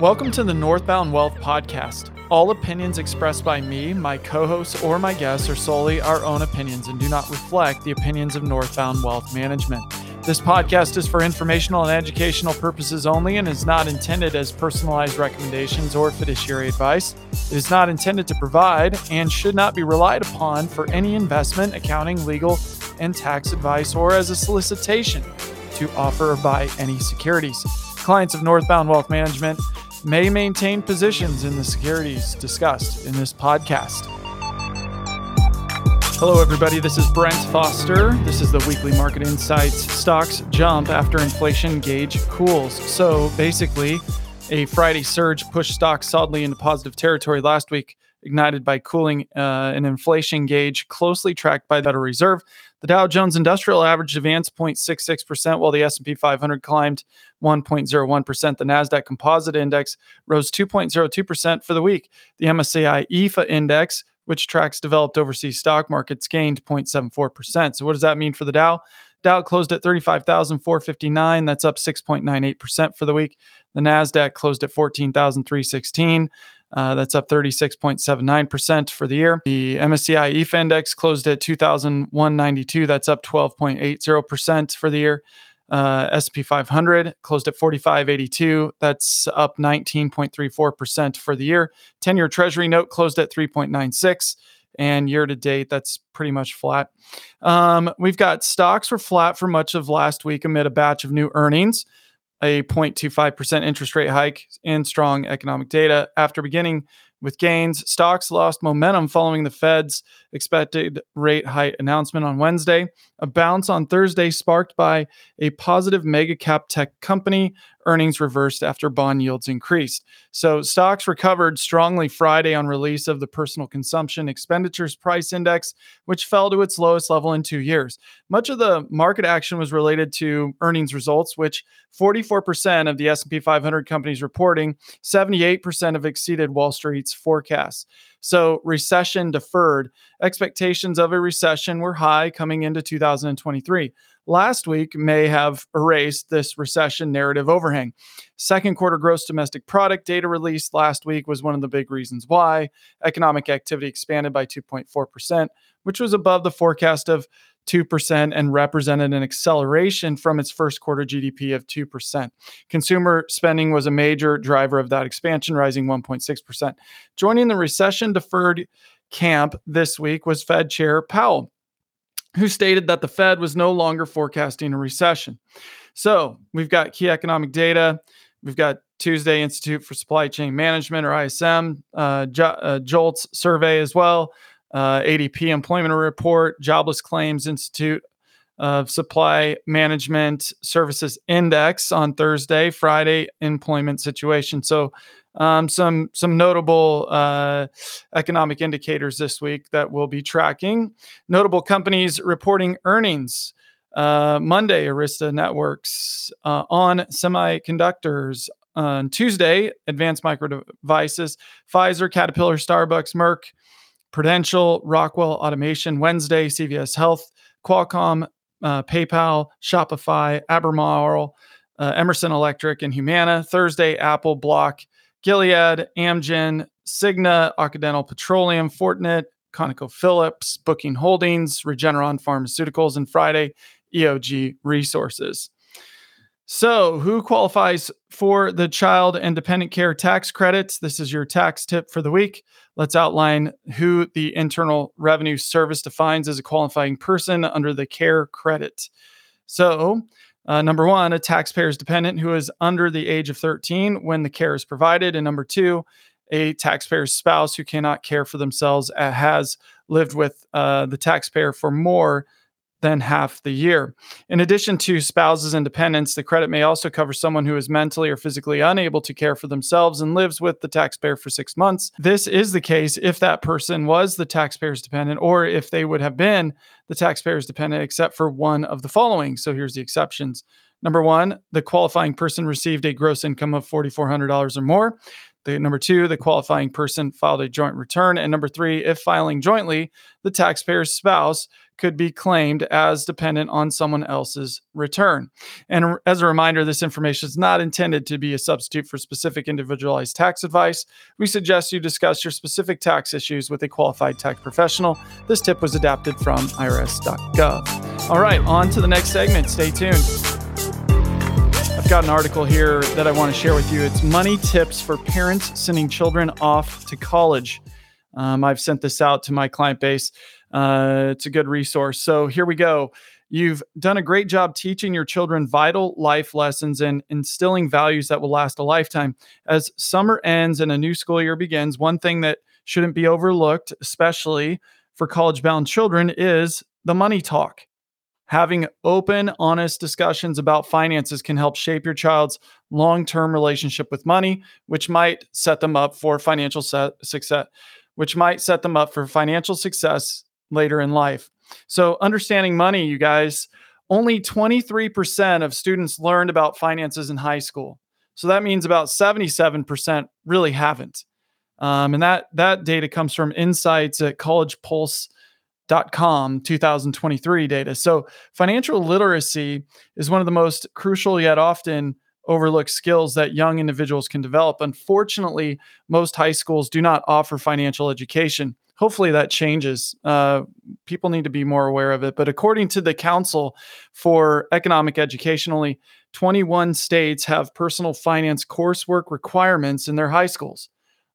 Welcome to the Northbound Wealth Podcast. All opinions expressed by me, my co hosts, or my guests are solely our own opinions and do not reflect the opinions of Northbound Wealth Management. This podcast is for informational and educational purposes only and is not intended as personalized recommendations or fiduciary advice. It is not intended to provide and should not be relied upon for any investment, accounting, legal, and tax advice or as a solicitation to offer or buy any securities. Clients of Northbound Wealth Management may maintain positions in the securities discussed in this podcast. Hello, everybody. This is Brent Foster. This is the weekly market insights. Stocks jump after inflation gauge cools. So basically, a Friday surge pushed stocks solidly into positive territory last week, ignited by cooling uh, an inflation gauge closely tracked by the Federal Reserve. The Dow Jones Industrial Average advanced 0.66%, while the S&P 500 climbed 1.01%. The Nasdaq Composite Index rose 2.02% for the week. The MSCI EAFE Index, which tracks developed overseas stock markets, gained 0.74%. So what does that mean for the Dow? Dow closed at 35,459. That's up 6.98% for the week. The Nasdaq closed at 14,316. Uh, that's up 36.79% for the year. The MSCI EAFE index closed at 2,192. That's up 12.80% for the year. Uh, SP 500 closed at 45.82. That's up 19.34% for the year. 10 year Treasury note closed at 3.96. And year to date, that's pretty much flat. Um, we've got stocks were flat for much of last week amid a batch of new earnings a 0.25% interest rate hike and strong economic data. After beginning with gains, stocks lost momentum following the Fed's expected rate hike announcement on Wednesday. A bounce on Thursday sparked by a positive mega cap tech company earnings reversed after bond yields increased. So stocks recovered strongly Friday on release of the personal consumption expenditures price index, which fell to its lowest level in 2 years. Much of the market action was related to earnings results, which 44% of the S&P 500 companies reporting, 78% have exceeded Wall Street's forecasts. So, recession deferred. Expectations of a recession were high coming into 2023. Last week may have erased this recession narrative overhang. Second quarter gross domestic product data released last week was one of the big reasons why. Economic activity expanded by 2.4%, which was above the forecast of 2% and represented an acceleration from its first quarter GDP of 2%. Consumer spending was a major driver of that expansion, rising 1.6%. Joining the recession deferred camp this week was Fed Chair Powell, who stated that the Fed was no longer forecasting a recession. So we've got key economic data. We've got Tuesday Institute for Supply Chain Management or ISM, uh, uh, JOLTS survey as well uh, ADP employment report, Jobless Claims Institute of Supply Management Services Index on Thursday, Friday employment situation. So um, some some notable uh, economic indicators this week that we'll be tracking. Notable companies reporting earnings. Uh, Monday, Arista Networks uh, on semiconductors. On Tuesday, Advanced Micro Devices, Pfizer, Caterpillar, Starbucks, Merck, Prudential, Rockwell Automation, Wednesday, CVS Health, Qualcomm, uh, PayPal, Shopify, Albemarle, uh, Emerson Electric, and Humana. Thursday, Apple, Block, Gilead, Amgen, Cigna, Occidental Petroleum, Fortinet, ConocoPhillips, Booking Holdings, Regeneron Pharmaceuticals, and Friday, EOG Resources. So, who qualifies for the child and dependent care tax credits? This is your tax tip for the week. Let's outline who the Internal Revenue Service defines as a qualifying person under the care credit. So, uh, number one, a taxpayer's dependent who is under the age of 13 when the care is provided. And number two, a taxpayer's spouse who cannot care for themselves uh, has lived with uh, the taxpayer for more than half the year. In addition to spouses and dependents, the credit may also cover someone who is mentally or physically unable to care for themselves and lives with the taxpayer for six months. This is the case if that person was the taxpayer's dependent or if they would have been the taxpayer's dependent, except for one of the following. So here's the exceptions. Number one, the qualifying person received a gross income of $4,400 or more. The number two, the qualifying person filed a joint return. And number three, if filing jointly, the taxpayer's spouse could be claimed as dependent on someone else's return. And as a reminder, this information is not intended to be a substitute for specific individualized tax advice. We suggest you discuss your specific tax issues with a qualified tax professional. This tip was adapted from irs.gov. All right, on to the next segment. Stay tuned got an article here that I want to share with you. It's money tips for parents sending children off to college. Um, I've sent this out to my client base. Uh, it's a good resource. So here we go. You've done a great job teaching your children vital life lessons and instilling values that will last a lifetime. As summer ends and a new school year begins, one thing that shouldn't be overlooked, especially for college bound children, is the money talk. Having open, honest discussions about finances can help shape your child's long term relationship with money, which might set them up for financial success, which might set them up for financial success later in life. So, understanding money, you guys, only 23% of students learned about finances in high school. So that means about 77% really haven't. Um, and that that data comes from insights at College Pulse com 2023 data. So, financial literacy is one of the most crucial yet often overlooked skills that young individuals can develop. Unfortunately, most high schools do not offer financial education. Hopefully, that changes. Uh, people need to be more aware of it. But according to the Council for Economic Education, only 21 states have personal finance coursework requirements in their high schools.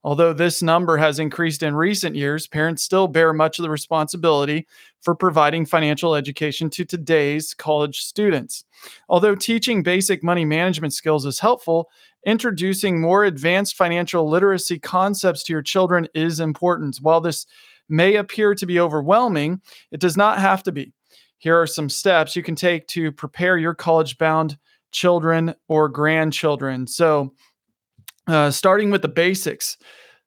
Although this number has increased in recent years, parents still bear much of the responsibility for providing financial education to today's college students. Although teaching basic money management skills is helpful, introducing more advanced financial literacy concepts to your children is important. While this may appear to be overwhelming, it does not have to be. Here are some steps you can take to prepare your college bound children or grandchildren. So, uh, starting with the basics,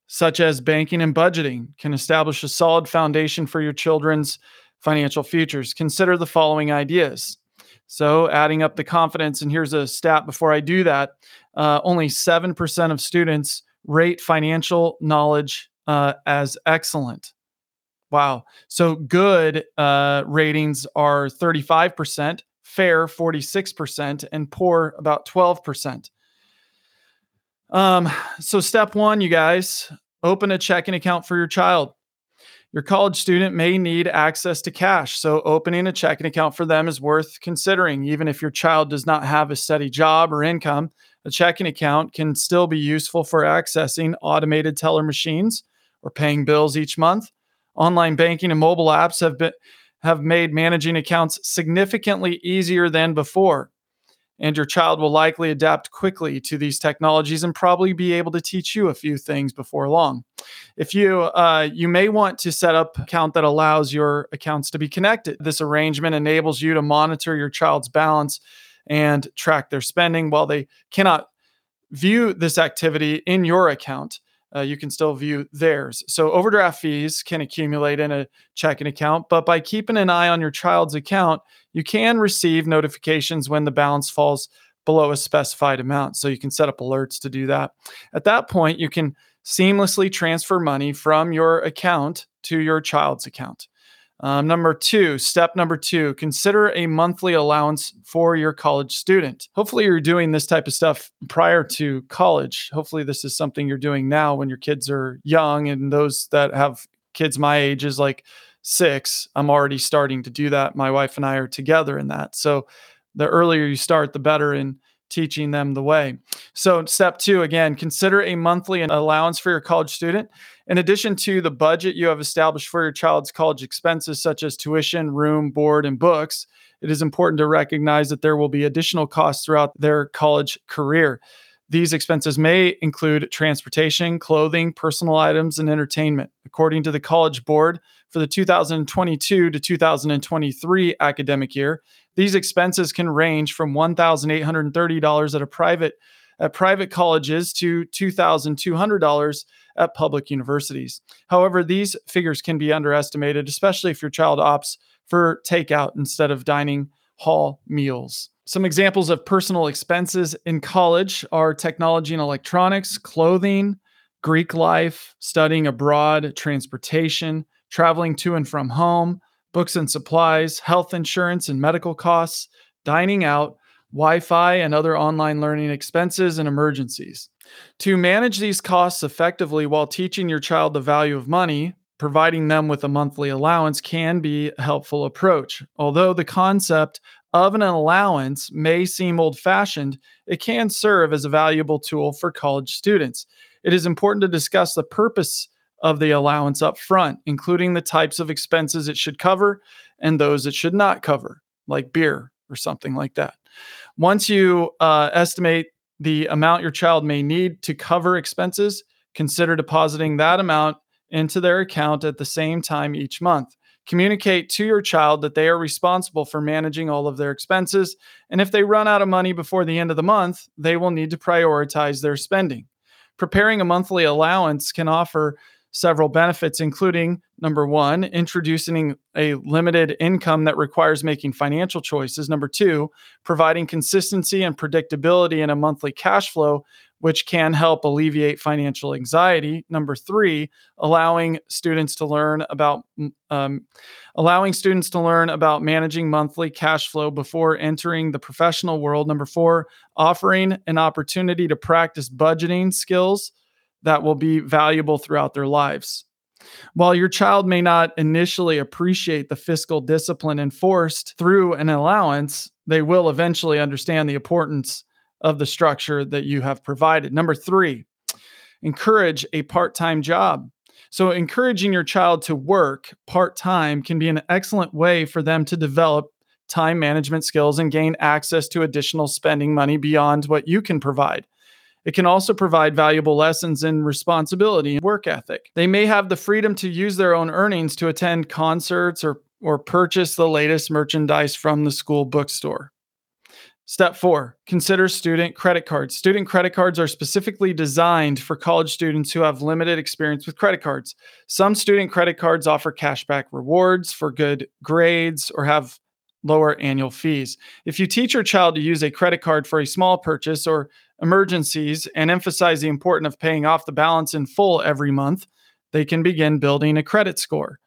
such as banking and budgeting, can establish a solid foundation for your children's financial futures. Consider the following ideas. So, adding up the confidence, and here's a stat before I do that uh, only 7% of students rate financial knowledge uh, as excellent. Wow. So, good uh, ratings are 35%, fair 46%, and poor about 12%. Um, so step one, you guys, open a checking account for your child. Your college student may need access to cash, so opening a checking account for them is worth considering. Even if your child does not have a steady job or income, a checking account can still be useful for accessing automated teller machines or paying bills each month. Online banking and mobile apps have been have made managing accounts significantly easier than before and your child will likely adapt quickly to these technologies and probably be able to teach you a few things before long. If you uh, you may want to set up account that allows your accounts to be connected. This arrangement enables you to monitor your child's balance and track their spending while they cannot view this activity in your account uh, you can still view theirs. So overdraft fees can accumulate in a checking account, but by keeping an eye on your child's account, you can receive notifications when the balance falls below a specified amount. So you can set up alerts to do that. At that point, you can seamlessly transfer money from your account to your child's account. Um, number two, step number two, consider a monthly allowance for your college student. Hopefully, you're doing this type of stuff prior to college. Hopefully, this is something you're doing now when your kids are young. And those that have kids my age is like six, I'm already starting to do that. My wife and I are together in that. So, the earlier you start, the better. And teaching them the way. So, step two again, consider a monthly allowance for your college student. In addition to the budget you have established for your child's college expenses, such as tuition, room, board, and books, it is important to recognize that there will be additional costs throughout their college career. These expenses may include transportation, clothing, personal items, and entertainment. According to the College Board, for the 2022 to 2023 academic year, these expenses can range from $1,830 at a private at private colleges to $2,200 at public universities. However, these figures can be underestimated, especially if your child opts for takeout instead of dining hall meals. Some examples of personal expenses in college are technology and electronics, clothing, Greek life, studying abroad, transportation, traveling to and from home, books and supplies, health insurance and medical costs, dining out, Wi Fi, and other online learning expenses and emergencies. To manage these costs effectively while teaching your child the value of money, providing them with a monthly allowance can be a helpful approach. Although the concept of an allowance may seem old fashioned, it can serve as a valuable tool for college students. It is important to discuss the purpose of the allowance up front, including the types of expenses it should cover and those it should not cover, like beer or something like that. Once you uh, estimate the amount your child may need to cover expenses, consider depositing that amount into their account at the same time each month. Communicate to your child that they are responsible for managing all of their expenses. And if they run out of money before the end of the month, they will need to prioritize their spending. Preparing a monthly allowance can offer several benefits, including number one, introducing a limited income that requires making financial choices. Number two, providing consistency and predictability in a monthly cash flow, which can help alleviate financial anxiety. Number three, allowing students to learn about um, allowing students to learn about managing monthly cash flow before entering the professional world. Number four, offering an opportunity to practice budgeting skills that will be valuable throughout their lives. While your child may not initially appreciate the fiscal discipline enforced through an allowance, they will eventually understand the importance of the structure that you have provided. Number three, encourage a part time job. So, encouraging your child to work part time can be an excellent way for them to develop time management skills and gain access to additional spending money beyond what you can provide. It can also provide valuable lessons in responsibility and work ethic. They may have the freedom to use their own earnings to attend concerts or, or purchase the latest merchandise from the school bookstore. Step four, consider student credit cards. Student credit cards are specifically designed for college students who have limited experience with credit cards. Some student credit cards offer cashback rewards for good grades or have lower annual fees. If you teach your child to use a credit card for a small purchase or emergencies and emphasize the importance of paying off the balance in full every month, they can begin building a credit score.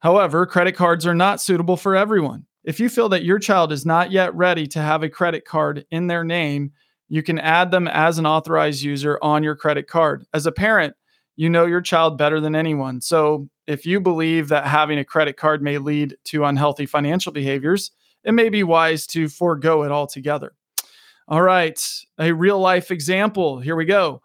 However, credit cards are not suitable for everyone. If you feel that your child is not yet ready to have a credit card in their name, you can add them as an authorized user on your credit card. As a parent, you know your child better than anyone. So, if you believe that having a credit card may lead to unhealthy financial behaviors, it may be wise to forego it altogether. All right, a real life example. Here we go.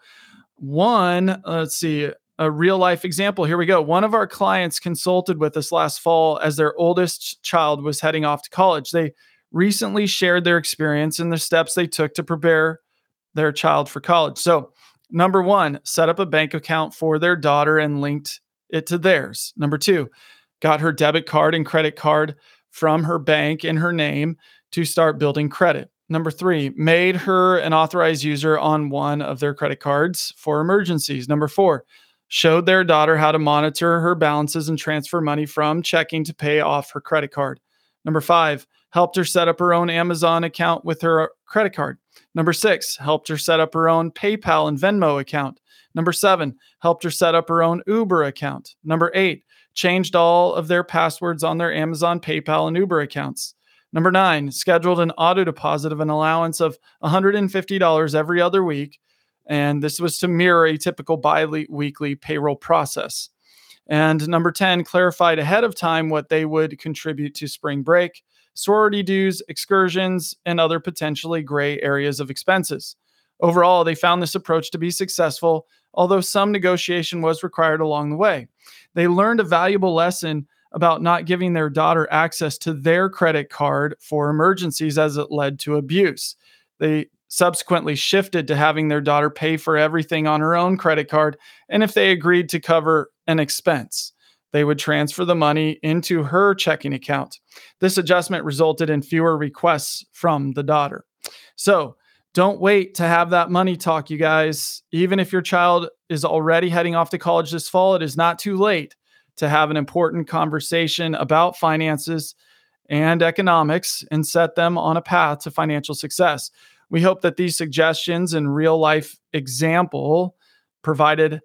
One, uh, let's see, a real life example. Here we go. One of our clients consulted with us last fall as their oldest child was heading off to college. They recently shared their experience and the steps they took to prepare their child for college. So, number one, set up a bank account for their daughter and linked it to theirs. Number two, got her debit card and credit card from her bank in her name to start building credit. Number three, made her an authorized user on one of their credit cards for emergencies. Number four, showed their daughter how to monitor her balances and transfer money from checking to pay off her credit card. Number five, helped her set up her own Amazon account with her uh, credit card. Number six, helped her set up her own PayPal and Venmo account. Number seven, helped her set up her own Uber account. Number eight, changed all of their passwords on their Amazon, PayPal, and Uber accounts. Number nine, scheduled an auto deposit of an allowance of $150 every other week. And this was to mirror a typical bi weekly payroll process. And number 10, clarified ahead of time what they would contribute to spring break, sorority dues, excursions, and other potentially gray areas of expenses. Overall, they found this approach to be successful, although some negotiation was required along the way. They learned a valuable lesson about not giving their daughter access to their credit card for emergencies as it led to abuse. They subsequently shifted to having their daughter pay for everything on her own credit card. And if they agreed to cover an expense, they would transfer the money into her checking account. This adjustment resulted in fewer requests from the daughter. So, don't wait to have that money talk, you guys. Even if your child is already heading off to college this fall, it is not too late to have an important conversation about finances and economics and set them on a path to financial success. We hope that these suggestions and real life example provided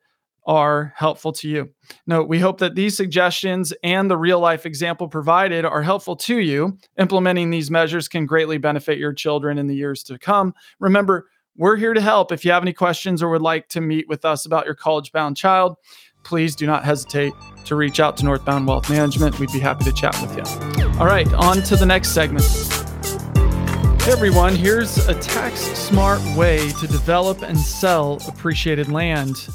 are helpful to you. Note, we hope that these suggestions and the real life example provided are helpful to you. Implementing these measures can greatly benefit your children in the years to come. Remember, we're here to help. If you have any questions or would like to meet with us about your college bound child, please do not hesitate to reach out to Northbound Wealth Management. We'd be happy to chat with you. All right, on to the next segment. Hey everyone, here's a tax smart way to develop and sell appreciated land.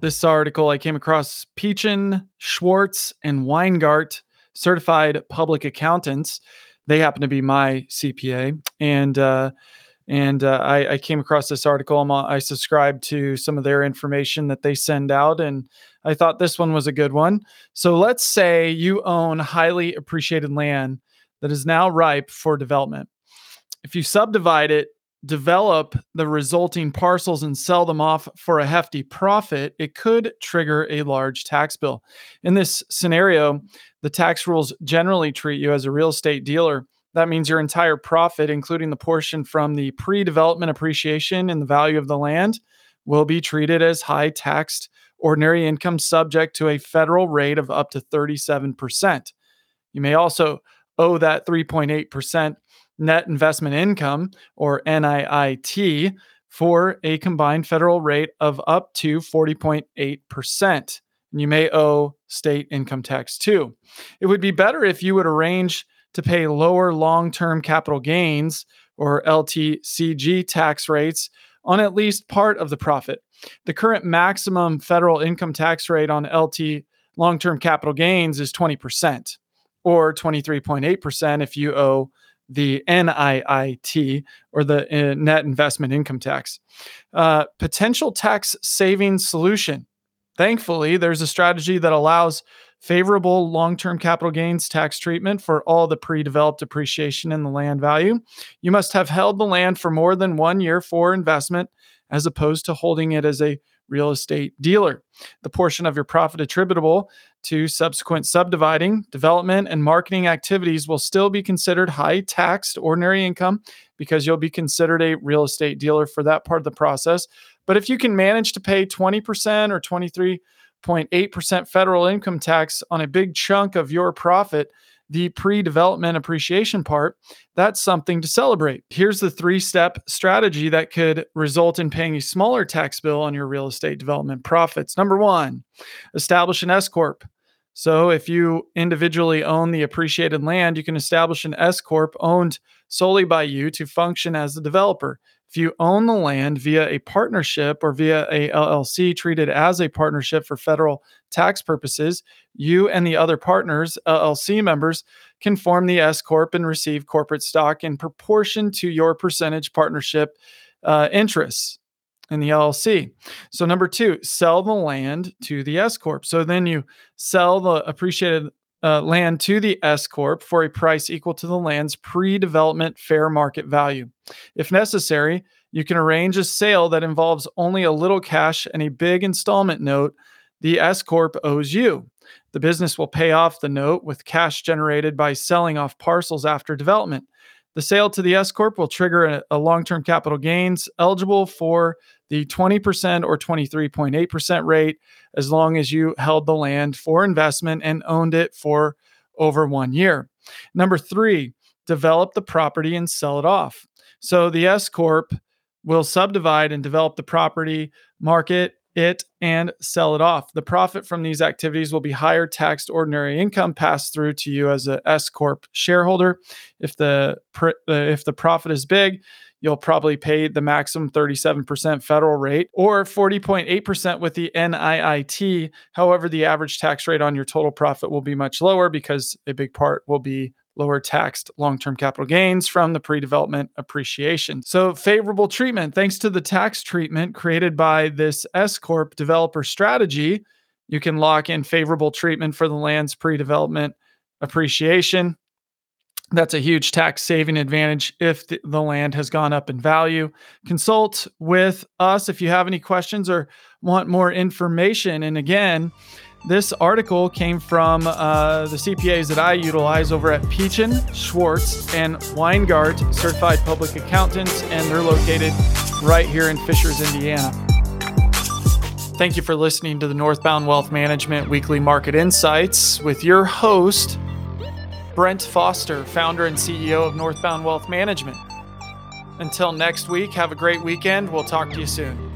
This article I came across Peachin, Schwartz, and Weingardt, certified public accountants. They happen to be my CPA, and uh, and uh, I, I, came across this article. I'm, I subscribe to some of their information that they send out, and I thought this one was a good one. So let's say you own highly appreciated land that is now ripe for development. If you subdivide it develop the resulting parcels and sell them off for a hefty profit, it could trigger a large tax bill. In this scenario, the tax rules generally treat you as a real estate dealer. That means your entire profit, including the portion from the pre development appreciation and the value of the land, will be treated as high taxed ordinary income subject to a federal rate of up to 37%. You may also owe that 3.8% net investment income, or NIIT, for a combined federal rate of up to 40.8%. And you may owe state income tax too. It would be better if you would arrange to pay lower long term capital gains or LTCG tax rates on at least part of the profit. The current maximum federal income tax rate on LT long term capital gains is 20% or 23.8% if you owe the NIIT or the uh, net investment income tax. Uh, potential tax saving solution. Thankfully, there's a strategy that allows favorable long term capital gains tax treatment for all the pre developed appreciation in the land value. You must have held the land for more than one year for investment, as opposed to holding it as a real estate dealer. The portion of your profit attributable to subsequent subdividing, development, and marketing activities will still be considered high taxed ordinary income because you'll be considered a real estate dealer for that part of the process. But if you can manage to pay 20% or 23.8% federal income tax on a big chunk of your profit, the pre development appreciation part, that's something to celebrate. Here's the three step strategy that could result in paying a smaller tax bill on your real estate development profits. Number one, establish an S Corp. So, if you individually own the appreciated land, you can establish an S Corp owned solely by you to function as the developer. If you own the land via a partnership or via a LLC treated as a partnership for federal tax purposes, you and the other partners, LLC members, can form the S corp and receive corporate stock in proportion to your percentage partnership uh, interests in the LLC. So number 2, sell the land to the S corp. So then you sell the appreciated uh, land to the S Corp for a price equal to the land's pre development fair market value. If necessary, you can arrange a sale that involves only a little cash and a big installment note the S Corp owes you. The business will pay off the note with cash generated by selling off parcels after development. The sale to the S Corp will trigger a, a long term capital gains eligible for the 20% or 23.8% rate as long as you held the land for investment and owned it for over one year. Number three, develop the property and sell it off. So the S Corp will subdivide and develop the property, market it, and sell it off. The profit from these activities will be higher taxed ordinary income passed through to you as a S corp shareholder. If the uh, if the profit is big, you'll probably pay the maximum 37% federal rate or 40.8% with the NIIT. However, the average tax rate on your total profit will be much lower because a big part will be lower taxed long term capital gains from the pre development appreciation. So, favorable treatment. Thanks to the tax treatment created by this S Corp developer strategy, you can lock in favorable treatment for the land's pre development appreciation that's a huge tax saving advantage if the, land has gone up in value. Consult with us if you have any questions or want more information. And again, this article came from uh, the CPAs that I utilize over at Peachin, Schwartz, and Weingardt, certified public accountants, and they're located right here in Fishers, Indiana. Thank you for listening to the Northbound Wealth Management Weekly Market Insights with your host, Brent Foster, founder and CEO of Northbound Wealth Management. Until next week, have a great weekend. We'll talk to you soon.